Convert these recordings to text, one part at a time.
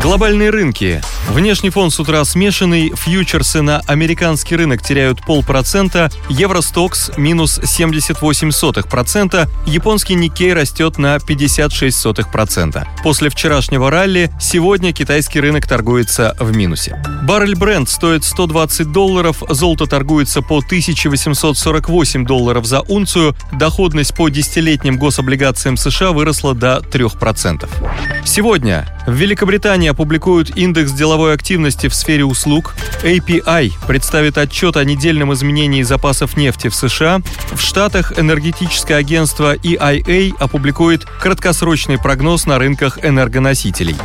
Глобальные рынки. Внешний фон с утра смешанный, фьючерсы на американский рынок теряют полпроцента, Евростокс минус 78%, японский Никей растет на 56%. После вчерашнего ралли сегодня китайский рынок торгуется в минусе. Баррель бренд стоит 120 долларов, золото торгуется по 1848 долларов за унцию, доходность по десятилетним гособлигациям США выросла до 3%. Сегодня в Великобритании опубликуют индекс деловой активности в сфере услуг, API представит отчет о недельном изменении запасов нефти в США, в Штатах энергетическое агентство EIA опубликует краткосрочный прогноз на рынках энергоносителей.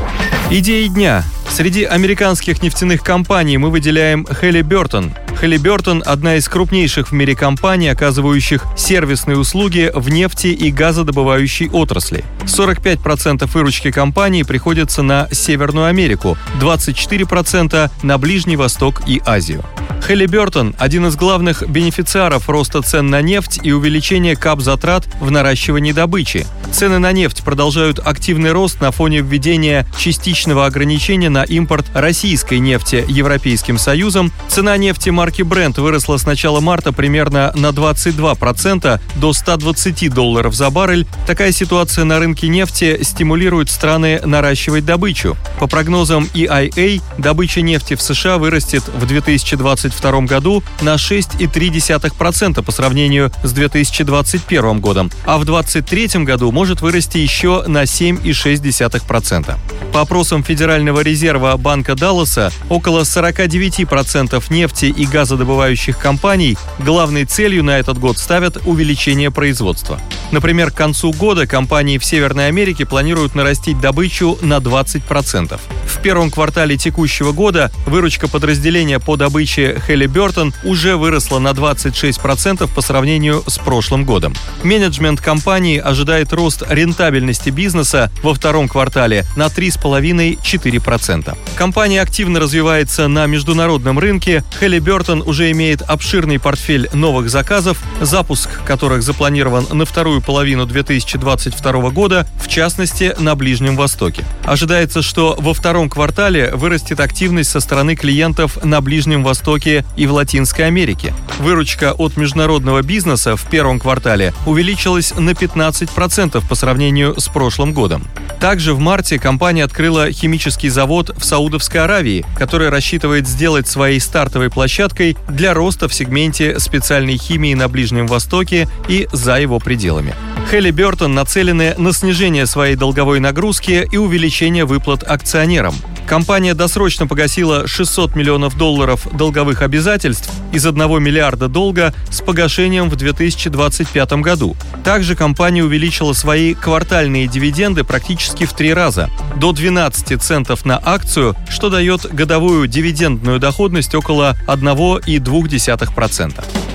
Идеи дня. Среди американских нефтяных компаний мы выделяем Halliburton. Halliburton – одна из крупнейших в мире компаний, оказывающих сервисные услуги в нефти и газодобывающей отрасли. 45% выручки компании приходится на Северную Америку, 24% на Ближний Восток и Азию. Halliburton – один из главных бенефициаров роста цен на нефть и увеличения кап-затрат в наращивании добычи. Цены на нефть продолжают активный рост на фоне введения частичного ограничения на импорт российской нефти Европейским Союзом. Цена нефти марки Brent выросла с начала марта примерно на 22% до 120 долларов за баррель. Такая ситуация на рынке нефти стимулирует страны наращивать добычу. По прогнозам EIA, добыча нефти в США вырастет в 2022 году на 6,3% по сравнению с 2021 годом, а в 2023 году может вырасти еще на 7,6%. По опросам Федерального резерва Банка Далласа, около 49% нефти и газодобывающих компаний главной целью на этот год ставят увеличение производства. Например, к концу года компании в Северной Америке планируют нарастить добычу на 20%. В первом квартале текущего года выручка подразделения по добыче Halliburton уже выросла на 26% по сравнению с прошлым годом. Менеджмент компании ожидает рост рентабельности бизнеса во втором квартале на 3,5-4%. Компания активно развивается на международном рынке. Halliburton уже имеет обширный портфель новых заказов, запуск которых запланирован на вторую половину 2022 года, в частности, на Ближнем Востоке. Ожидается, что во втором квартале вырастет активность со стороны клиентов на Ближнем Востоке и в Латинской Америке. Выручка от международного бизнеса в первом квартале увеличилась на 15% по сравнению с прошлым годом. Также в марте компания открыла химический завод в Саудовской Аравии, который рассчитывает сделать своей стартовой площадкой для роста в сегменте специальной химии на Ближнем Востоке и за его пределами. Хелли Бертон нацелены на снижение своей долговой нагрузки и увеличение выплат акционерам. Компания досрочно погасила 600 миллионов долларов долговых обязательств из 1 миллиарда долга с погашением в 2025 году. Также компания увеличила свои квартальные дивиденды практически в три раза – до 12 центов на акцию, что дает годовую дивидендную доходность около 1,2%.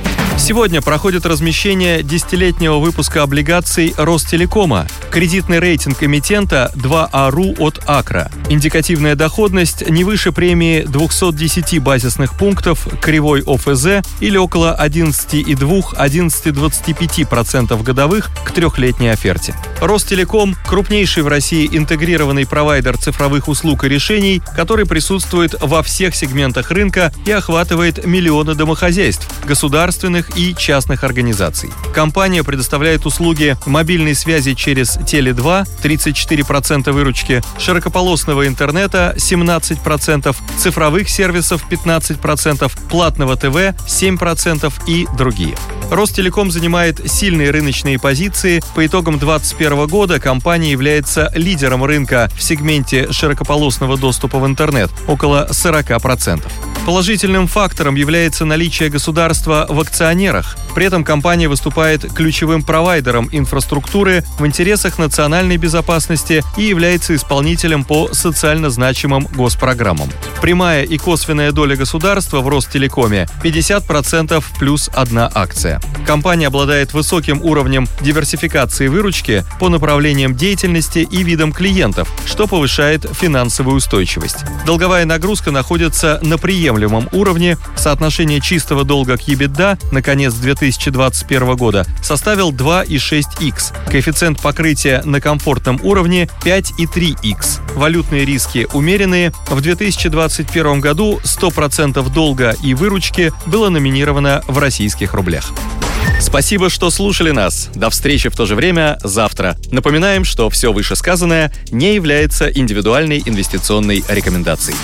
Сегодня проходит размещение десятилетнего выпуска облигаций Ростелекома. Кредитный рейтинг эмитента 2АРУ от Акра. Индикативная доходность не выше премии 210 базисных пунктов кривой ОФЗ или около 11,2-11,25% годовых к трехлетней оферте. Ростелеком – крупнейший в России интегрированный провайдер цифровых услуг и решений, который присутствует во всех сегментах рынка и охватывает миллионы домохозяйств, государственных и частных организаций. Компания предоставляет услуги мобильной связи через Теле2 34% выручки, широкополосного интернета 17%, цифровых сервисов 15%, платного ТВ 7% и другие. Ростелеком занимает сильные рыночные позиции. По итогам 2021 года компания является лидером рынка в сегменте широкополосного доступа в интернет – около 40%. Положительным фактором является наличие государства в акционерах. При этом компания выступает ключевым провайдером инфраструктуры в интересах национальной безопасности и является исполнителем по социально значимым госпрограммам. Прямая и косвенная доля государства в Ростелекоме 50% плюс одна акция. Компания обладает высоким уровнем диверсификации выручки по направлениям деятельности и видам клиентов, что повышает финансовую устойчивость. Долговая нагрузка находится на приемлемом приемлемом уровне, соотношение чистого долга к EBITDA на конец 2021 года составил 2,6x, коэффициент покрытия на комфортном уровне 5,3x. Валютные риски умеренные. В 2021 году 100% долга и выручки было номинировано в российских рублях. Спасибо, что слушали нас. До встречи в то же время завтра. Напоминаем, что все вышесказанное не является индивидуальной инвестиционной рекомендацией.